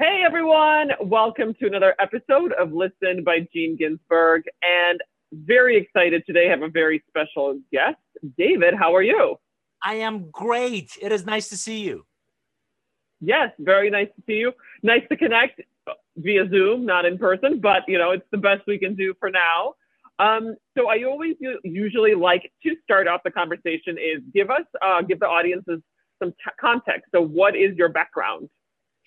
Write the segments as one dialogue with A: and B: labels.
A: Hey everyone, welcome to another episode of Listen by Jean Ginsburg. And very excited today, have a very special guest. David, how are you?
B: I am great. It is nice to see you.
A: Yes, very nice to see you. Nice to connect via Zoom, not in person, but you know, it's the best we can do for now. Um, so I always usually like to start off the conversation is give us, uh, give the audiences some t- context. So what is your background?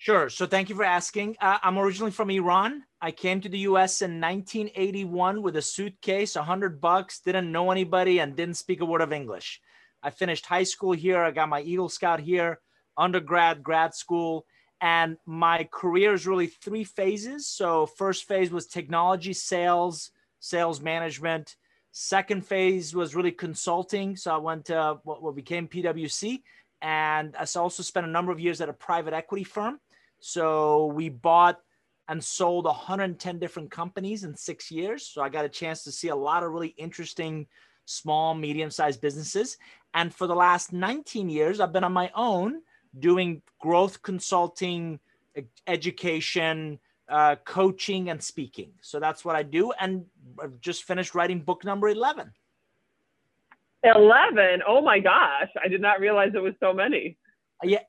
B: Sure. So thank you for asking. Uh, I'm originally from Iran. I came to the US in 1981 with a suitcase, 100 bucks, didn't know anybody, and didn't speak a word of English. I finished high school here. I got my Eagle Scout here, undergrad, grad school. And my career is really three phases. So, first phase was technology, sales, sales management. Second phase was really consulting. So, I went to what became PwC. And I also spent a number of years at a private equity firm. So we bought and sold 110 different companies in six years. So I got a chance to see a lot of really interesting small, medium sized businesses. And for the last 19 years, I've been on my own doing growth consulting, education, uh, coaching, and speaking. So that's what I do. And I've just finished writing book number 11.
A: 11? Oh my gosh. I did not realize it was so many
B: yeah,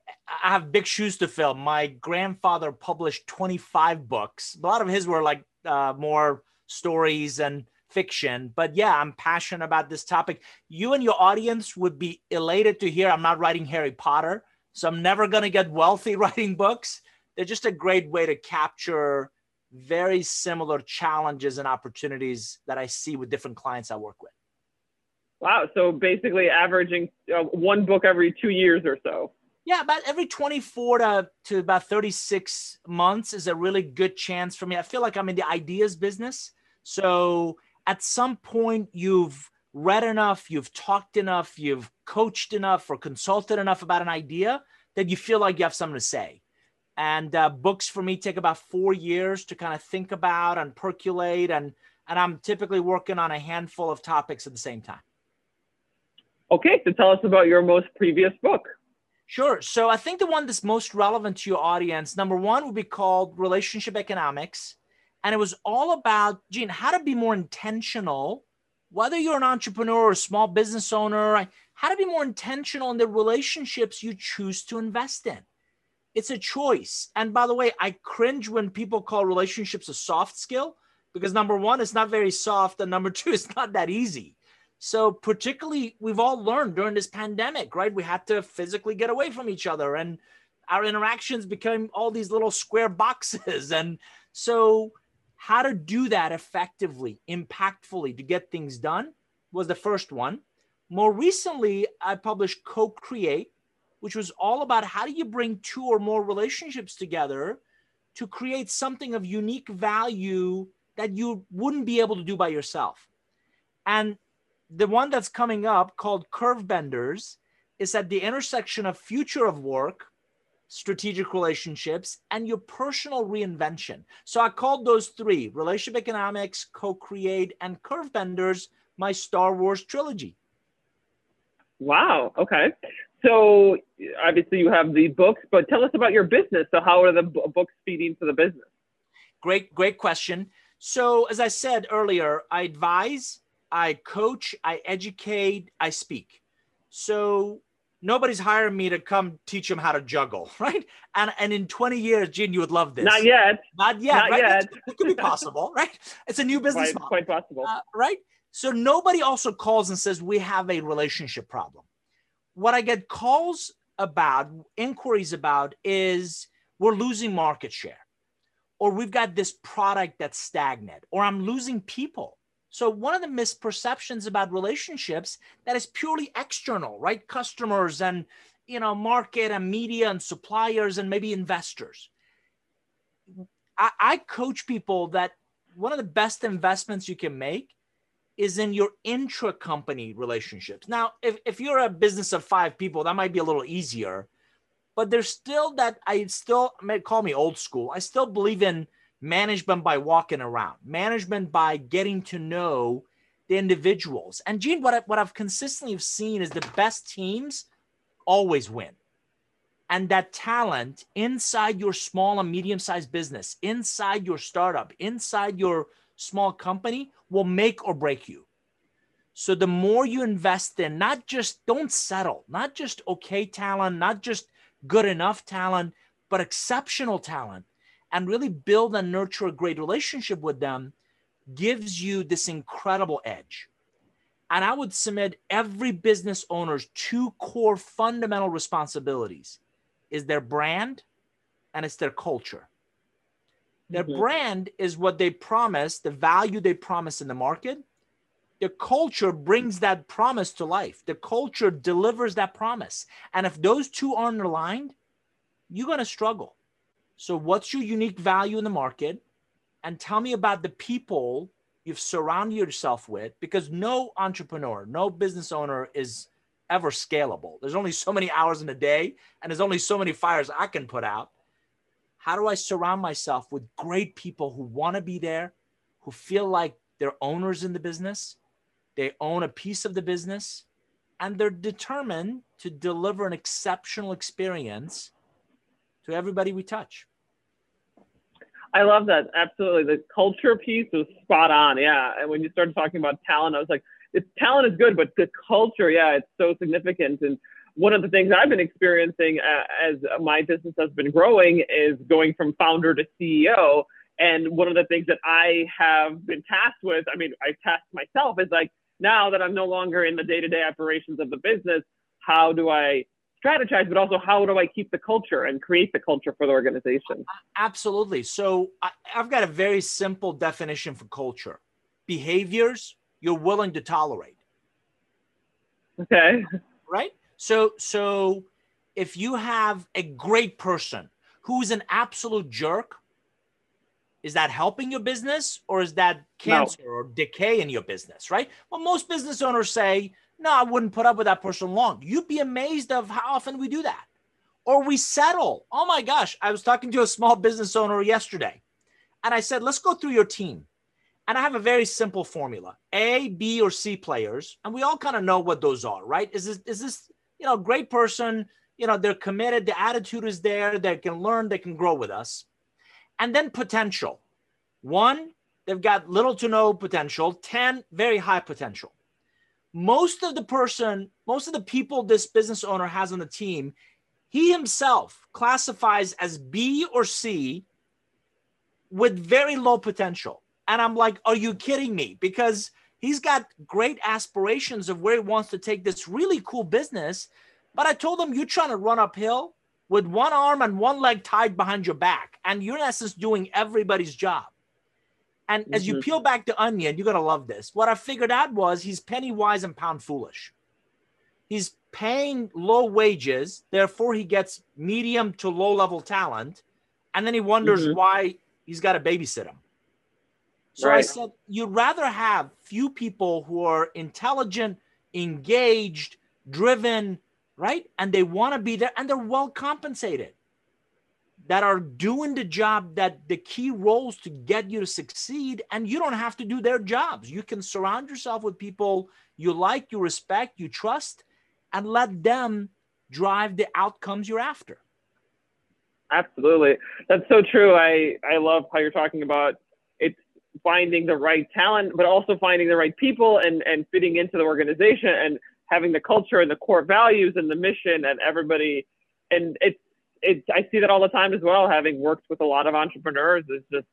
B: I have big shoes to fill. My grandfather published 25 books. A lot of his were like uh, more stories and fiction. But yeah, I'm passionate about this topic. You and your audience would be elated to hear I'm not writing Harry Potter. So I'm never going to get wealthy writing books. They're just a great way to capture very similar challenges and opportunities that I see with different clients I work with.
A: Wow. So basically, averaging uh, one book every two years or so.
B: Yeah, about every 24 to, to about 36 months is a really good chance for me. I feel like I'm in the ideas business. So at some point, you've read enough, you've talked enough, you've coached enough or consulted enough about an idea that you feel like you have something to say. And uh, books for me take about four years to kind of think about and percolate. And, and I'm typically working on a handful of topics at the same time.
A: Okay, so tell us about your most previous book.
B: Sure. So I think the one that's most relevant to your audience, number one, would be called Relationship Economics. And it was all about, Jean, how to be more intentional, whether you're an entrepreneur or a small business owner, how to be more intentional in the relationships you choose to invest in. It's a choice. And by the way, I cringe when people call relationships a soft skill because number one, it's not very soft. And number two, it's not that easy. So, particularly, we've all learned during this pandemic, right? We had to physically get away from each other, and our interactions became all these little square boxes. And so, how to do that effectively, impactfully to get things done was the first one. More recently, I published Co Create, which was all about how do you bring two or more relationships together to create something of unique value that you wouldn't be able to do by yourself. And the one that's coming up called Curve Benders is at the intersection of future of work, strategic relationships, and your personal reinvention. So I called those three relationship economics, co create, and curve benders my Star Wars trilogy.
A: Wow. Okay. So obviously you have the books, but tell us about your business. So how are the books feeding to the business?
B: Great, great question. So as I said earlier, I advise I coach, I educate, I speak. So nobody's hiring me to come teach them how to juggle, right? And and in 20 years, Jean, you would love this.
A: Not yet.
B: Not yet. Not right? yet. It could be possible, right? It's a new business
A: quite, model. Quite possible. Uh,
B: right? So nobody also calls and says we have a relationship problem. What I get calls about, inquiries about, is we're losing market share, or we've got this product that's stagnant, or I'm losing people so one of the misperceptions about relationships that is purely external, right? Customers and you know, market and media and suppliers and maybe investors. I, I coach people that one of the best investments you can make is in your intra company relationships. Now, if, if you're a business of five people, that might be a little easier, but there's still that I still may call me old school. I still believe in management by walking around, management by getting to know the individuals. And Jean, what, I, what I've consistently seen is the best teams always win. And that talent inside your small and medium sized business, inside your startup, inside your small company will make or break you. So the more you invest in, not just don't settle, not just okay talent, not just good enough talent, but exceptional talent, and really build and nurture a great relationship with them gives you this incredible edge. And I would submit every business owner's two core fundamental responsibilities is their brand and it's their culture. Their mm-hmm. brand is what they promise, the value they promise in the market. The culture brings that promise to life. The culture delivers that promise. And if those two aren't aligned, you're going to struggle. So, what's your unique value in the market? And tell me about the people you've surrounded yourself with, because no entrepreneur, no business owner is ever scalable. There's only so many hours in a day, and there's only so many fires I can put out. How do I surround myself with great people who want to be there, who feel like they're owners in the business, they own a piece of the business, and they're determined to deliver an exceptional experience to everybody we touch?
C: I love that. Absolutely. The culture piece was spot on. Yeah. And when you started talking about talent, I was like, it's talent is good, but the culture, yeah, it's so significant. And one of the things I've been experiencing uh, as my business has been growing is going from founder to CEO. And one of the things that I have been tasked with, I mean, I tasked myself is like, now that I'm no longer in the day to day operations of the business, how do I strategize, but also how do I keep the culture and create the culture for the organization?
B: Absolutely. So I, I've got a very simple definition for culture behaviors you're willing to tolerate.
C: Okay.
B: Right? So so if you have a great person who's an absolute jerk, is that helping your business or is that cancer no. or decay in your business, right? Well, most business owners say, no, I wouldn't put up with that person long. You'd be amazed of how often we do that. Or we settle. Oh my gosh, I was talking to a small business owner yesterday and I said, let's go through your team. And I have a very simple formula A, B, or C players. And we all kind of know what those are, right? Is this, is this, you know, great person, you know, they're committed, the attitude is there, they can learn, they can grow with us. And then potential. One, they've got little to no potential, 10, very high potential. Most of the person, most of the people this business owner has on the team, he himself classifies as B or C with very low potential. And I'm like, are you kidding me? Because he's got great aspirations of where he wants to take this really cool business. But I told him, you're trying to run uphill with one arm and one leg tied behind your back. And you're in essence doing everybody's job. And mm-hmm. as you mm-hmm. peel back the onion, you're gonna love this. What I figured out was he's penny wise and pound foolish. He's paying low wages, therefore he gets medium to low level talent, and then he wonders mm-hmm. why he's got to babysit him. So right. I said, you'd rather have few people who are intelligent, engaged, driven, right? And they want to be there and they're well compensated that are doing the job that the key roles to get you to succeed and you don't have to do their jobs. You can surround yourself with people you like you respect you trust and let them drive the outcomes you're after.
C: Absolutely. That's so true. I i love how you're talking about it's finding the right talent but also finding the right people and and fitting into the organization and having the culture and the core values and the mission and everybody. And it's it, I see that all the time as well. Having worked with a lot of entrepreneurs, is just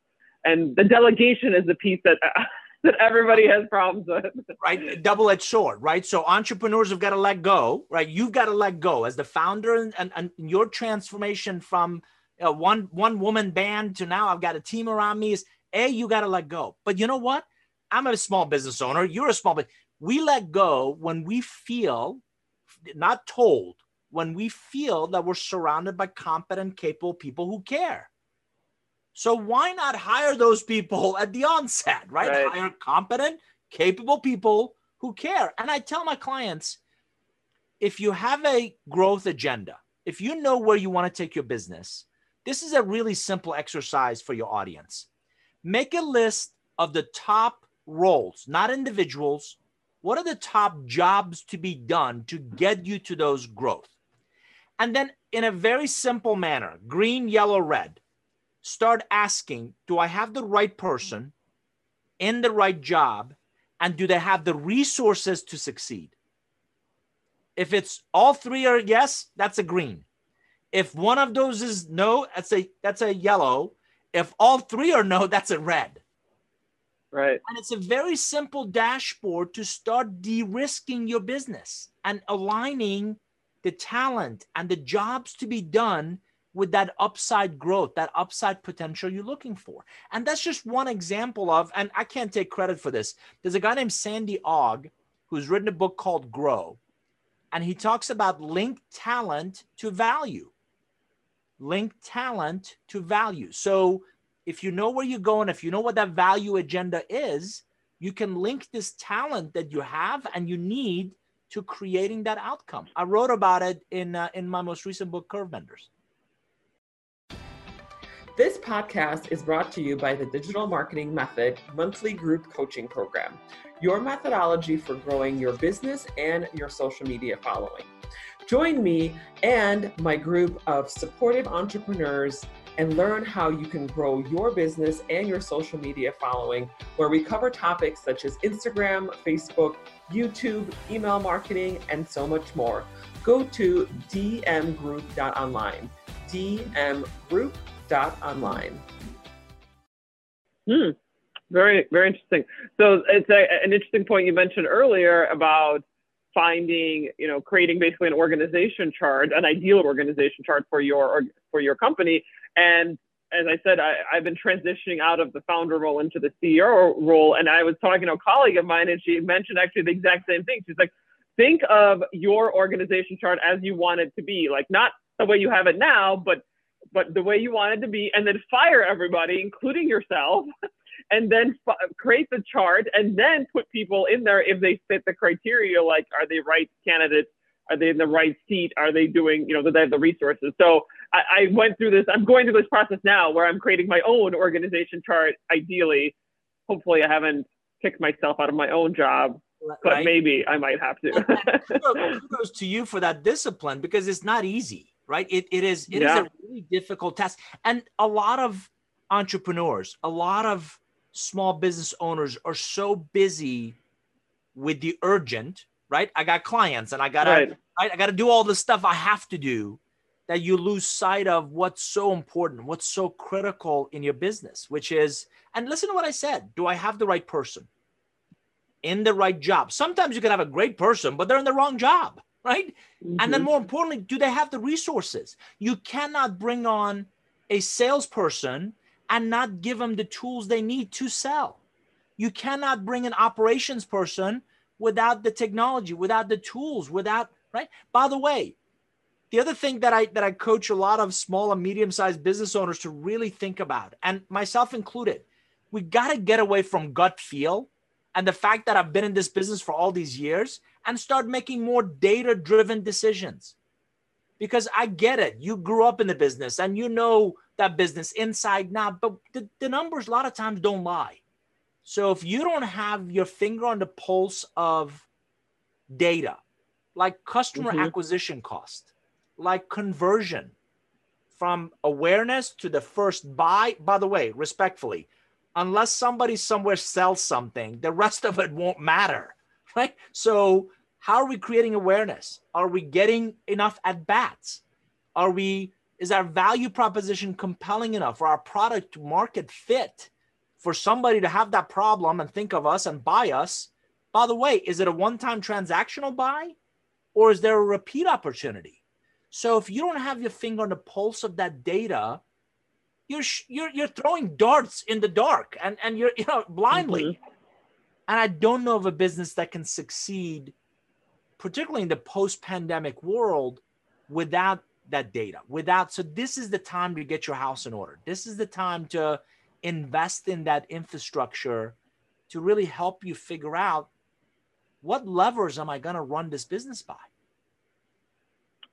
C: and the delegation is the piece that that everybody has problems with.
B: Right, double-edged sword. Right, so entrepreneurs have got to let go. Right, you've got to let go as the founder, and, and, and your transformation from a one one woman band to now I've got a team around me is a you got to let go. But you know what? I'm a small business owner. You're a small, but we let go when we feel not told when we feel that we're surrounded by competent, capable people who care. So why not hire those people at the onset, right? right? Hire competent, capable people who care. And I tell my clients if you have a growth agenda, if you know where you want to take your business, this is a really simple exercise for your audience. Make a list of the top roles, not individuals. What are the top jobs to be done to get you to those growth? And then, in a very simple manner green, yellow, red start asking Do I have the right person in the right job? And do they have the resources to succeed? If it's all three are yes, that's a green. If one of those is no, that's a that's a yellow. If all three are no, that's a red.
C: Right.
B: And it's a very simple dashboard to start de-risking your business and aligning the talent and the jobs to be done with that upside growth, that upside potential you're looking for. And that's just one example of, and I can't take credit for this. There's a guy named Sandy Ogg who's written a book called Grow, and he talks about link talent to value. Link talent to value. So if you know where you're going, if you know what that value agenda is, you can link this talent that you have and you need to creating that outcome. I wrote about it in uh, in my most recent book, Curve Benders.
A: This podcast is brought to you by the Digital Marketing Method monthly group coaching program, your methodology for growing your business and your social media following. Join me and my group of supportive entrepreneurs and learn how you can grow your business and your social media following, where we cover topics such as Instagram, Facebook, YouTube, email marketing, and so much more. Go to dmgroup.online. dmgroup.online.
C: Hmm. Very, very interesting. So it's a, an interesting point you mentioned earlier about finding, you know, creating basically an organization chart, an ideal organization chart for your for your company. And as I said, I, have been transitioning out of the founder role into the CEO role. And I was talking to a colleague of mine, and she mentioned actually the exact same thing. She's like, think of your organization chart as you want it to be, like not the way you have it now, but but the way you want it to be, and then fire everybody, including yourself, and then f- create the chart, and then put people in there if they fit the criteria. Like, are they right candidates? Are they in the right seat? Are they doing, you know, do they have the resources? So I, I went through this. I'm going through this process now where I'm creating my own organization chart. Ideally, hopefully, I haven't kicked myself out of my own job but right. maybe I might have to.
B: kudos to you for that discipline because it's not easy right? It, it is it yeah. is a really difficult task. And a lot of entrepreneurs, a lot of small business owners are so busy with the urgent, right? I got clients and I gotta right. I, I gotta do all the stuff I have to do that you lose sight of what's so important, what's so critical in your business, which is, and listen to what I said. Do I have the right person in the right job? Sometimes you can have a great person, but they're in the wrong job right? Mm-hmm. And then mm-hmm. more importantly, do they have the resources? You cannot bring on a salesperson and not give them the tools they need to sell. You cannot bring an operations person without the technology, without the tools, without right? By the way, the other thing that I that I coach a lot of small and medium-sized business owners to really think about, and myself included, we got to get away from gut feel and the fact that I've been in this business for all these years and start making more data driven decisions. Because I get it. You grew up in the business and you know that business inside now, but the, the numbers a lot of times don't lie. So if you don't have your finger on the pulse of data, like customer mm-hmm. acquisition cost, like conversion from awareness to the first buy, by the way, respectfully, unless somebody somewhere sells something, the rest of it won't matter, right? So how are we creating awareness? Are we getting enough at bats? Are we is our value proposition compelling enough for our product market fit for somebody to have that problem and think of us and buy us? By the way, is it a one-time transactional buy or is there a repeat opportunity? So if you don't have your finger on the pulse of that data, you're you're you're throwing darts in the dark and and you're you know blindly. Mm-hmm. And I don't know of a business that can succeed particularly in the post pandemic world, without that data without so this is the time to get your house in order this is the time to invest in that infrastructure to really help you figure out what levers am i going to run this business by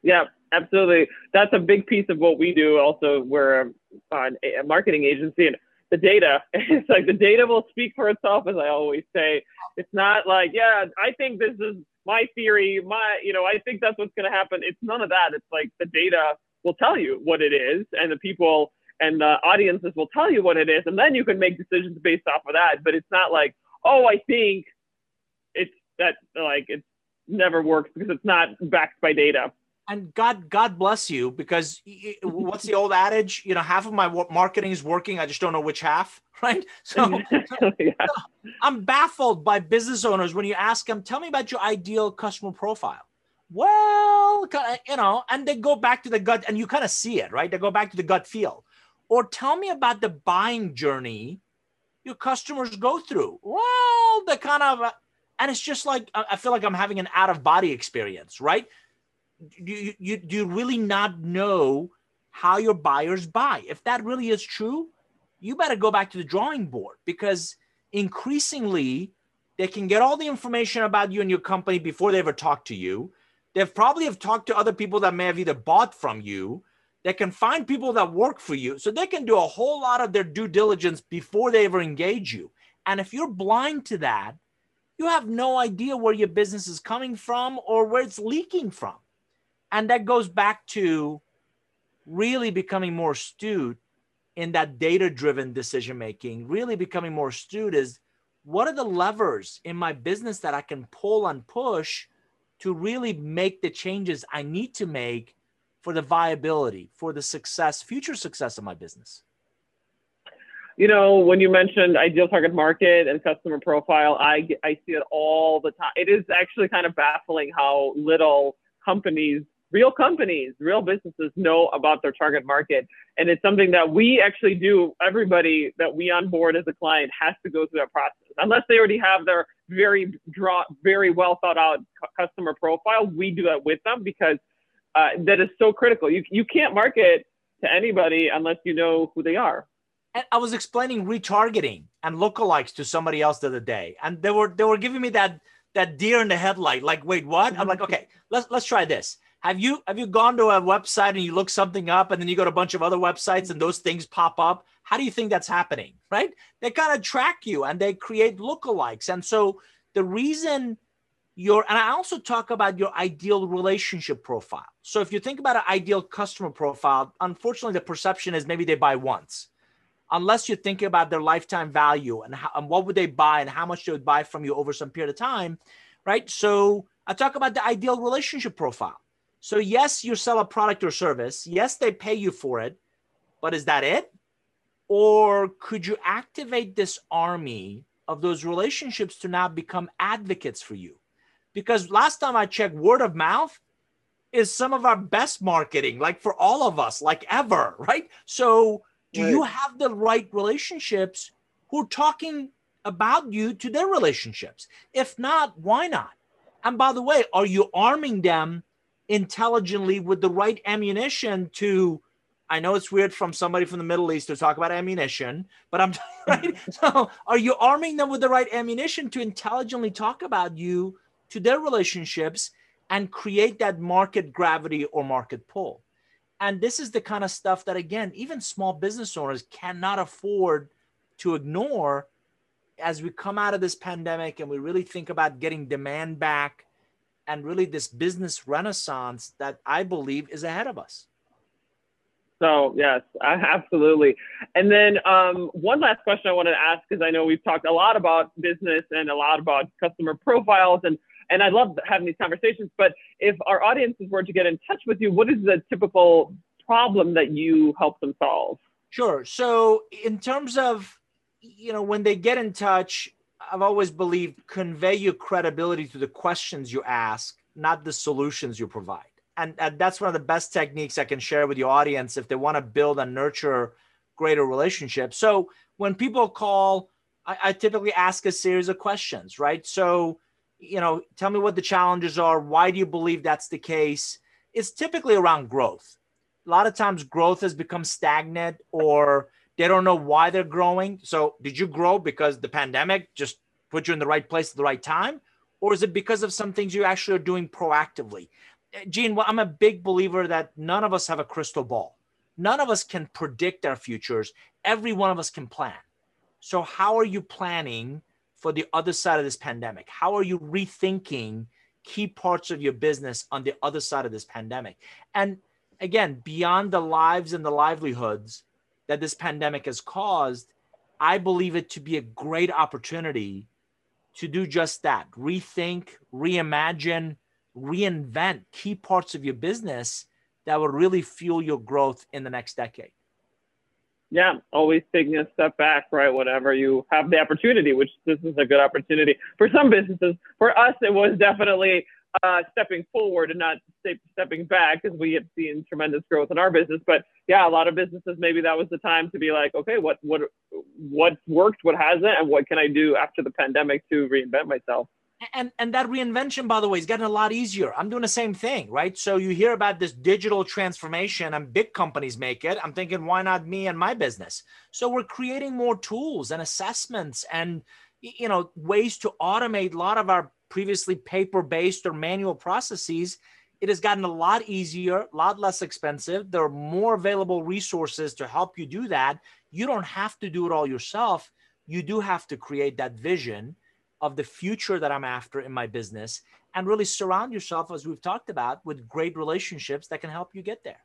C: yeah absolutely that's a big piece of what we do also we're uh, a, a marketing agency and the data it's like the data will speak for itself as i always say it's not like yeah i think this is my theory, my, you know, I think that's what's going to happen. It's none of that. It's like the data will tell you what it is, and the people and the audiences will tell you what it is, and then you can make decisions based off of that. But it's not like, oh, I think it's that like it never works because it's not backed by data
B: and God, God bless you, because what's the old adage? You know, half of my marketing is working. I just don't know which half, right? So, yeah. I'm baffled by business owners when you ask them, "Tell me about your ideal customer profile." Well, you know, and they go back to the gut, and you kind of see it, right? They go back to the gut feel, or tell me about the buying journey your customers go through. Well, the kind of, uh, and it's just like I feel like I'm having an out of body experience, right? You, you you really not know how your buyers buy? If that really is true, you better go back to the drawing board because increasingly they can get all the information about you and your company before they ever talk to you. They've probably have talked to other people that may have either bought from you. They can find people that work for you. So they can do a whole lot of their due diligence before they ever engage you. And if you're blind to that, you have no idea where your business is coming from or where it's leaking from. And that goes back to really becoming more astute in that data driven decision making, really becoming more astute is what are the levers in my business that I can pull and push to really make the changes I need to make for the viability, for the success, future success of my business?
C: You know, when you mentioned ideal target market and customer profile, I, I see it all the time. It is actually kind of baffling how little companies real companies, real businesses know about their target market. And it's something that we actually do. Everybody that we onboard as a client has to go through that process. Unless they already have their very draw, very well thought out customer profile, we do that with them because uh, that is so critical. You, you can't market to anybody unless you know who they are.
B: And I was explaining retargeting and lookalikes to somebody else the other day, and they were they were giving me that that deer in the headlight. Like, wait, what? I'm like, okay, let's let's try this. Have you have you gone to a website and you look something up and then you go to a bunch of other websites and those things pop up? How do you think that's happening? Right? They kind of track you and they create lookalikes. And so the reason your and I also talk about your ideal relationship profile. So if you think about an ideal customer profile, unfortunately the perception is maybe they buy once. Unless you think about their lifetime value and, how, and what would they buy and how much they would buy from you over some period of time, right? So I talk about the ideal relationship profile. So, yes, you sell a product or service. Yes, they pay you for it. But is that it? Or could you activate this army of those relationships to now become advocates for you? Because last time I checked, word of mouth is some of our best marketing, like for all of us, like ever, right? So, do right. you have the right relationships who are talking about you to their relationships? If not, why not? And by the way, are you arming them intelligently with the right ammunition to I know it's weird from somebody from the Middle East to talk about ammunition, but I'm right. So, are you arming them with the right ammunition to intelligently talk about you to their relationships and create that market gravity or market pull? And this is the kind of stuff that, again, even small business owners cannot afford to ignore as we come out of this pandemic and we really think about getting demand back and really this business renaissance that I believe is ahead of us.
C: So yes, absolutely. And then um, one last question I wanted to ask because I know we've talked a lot about business and a lot about customer profiles, and and I love having these conversations. But if our audiences were to get in touch with you, what is the typical problem that you help them solve?
B: Sure. So in terms of you know when they get in touch, I've always believed convey your credibility to the questions you ask, not the solutions you provide. And, and that's one of the best techniques I can share with your audience if they want to build and nurture greater relationships. So when people call, I, I typically ask a series of questions, right? So, you know, tell me what the challenges are. Why do you believe that's the case? it's typically around growth. A lot of times growth has become stagnant or they don't know why they're growing. So, did you grow because the pandemic just put you in the right place at the right time? Or is it because of some things you actually are doing proactively? Eh, Jean, well, I'm a big believer that none of us have a crystal ball. None of us can predict our futures. Every one of us can plan. So, how are you planning for the other side of this pandemic? How are you rethinking key parts of your business on the other side of this pandemic? And again, beyond the lives and the livelihoods, that this pandemic has caused, I believe it to be a great opportunity to do just that rethink, reimagine, reinvent key parts of your business that will really fuel your growth in the next decade.
C: Yeah, always taking a step back, right? Whenever you have the opportunity, which this is a good opportunity for some businesses. For us, it was definitely uh, stepping forward and not stepping back because we have seen tremendous growth in our business. But yeah, a lot of businesses maybe that was the time to be like, okay, what what what worked, what hasn't, and what can I do after the pandemic to reinvent myself.
B: And and that reinvention, by the way, is getting a lot easier. I'm doing the same thing, right? So you hear about this digital transformation, and big companies make it. I'm thinking, why not me and my business? So we're creating more tools and assessments and you know ways to automate a lot of our previously paper based or manual processes, it has gotten a lot easier, a lot less expensive. There are more available resources to help you do that. You don't have to do it all yourself. You do have to create that vision of the future that I'm after in my business and really surround yourself, as we've talked about, with great relationships that can help you get there.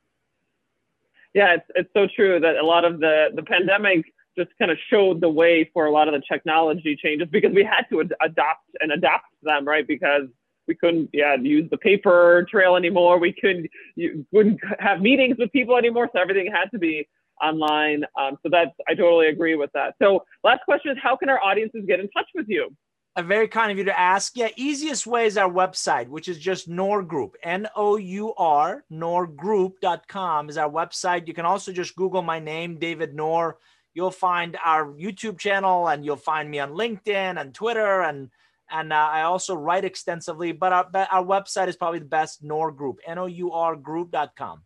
C: Yeah, it's, it's so true that a lot of the, the pandemic just kind of showed the way for a lot of the technology changes because we had to ad- adopt and adapt them, right? Because we couldn't yeah use the paper trail anymore. We couldn't you wouldn't have meetings with people anymore, so everything had to be online. Um, so that's I totally agree with that. So last question is how can our audiences get in touch with you?
B: A very kind of you to ask. Yeah, easiest way is our website, which is just Nour Group, N O U R, nourgroup.com is our website. You can also just Google my name, David Nour you'll find our YouTube channel and you'll find me on LinkedIn and Twitter and and uh, I also write extensively. But our, our website is probably the best. Nour Group, N O U R Group.com.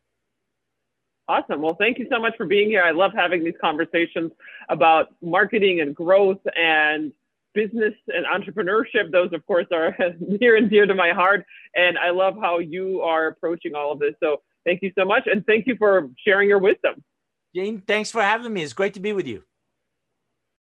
C: Awesome. Well, thank you so much for being here. I love having these conversations about marketing and growth and business and entrepreneurship. Those, of course, are near and dear to my heart. And I love how you are approaching all of this. So thank you so much. And thank you for sharing your wisdom.
B: Jane, thanks for having me. It's great to be with you.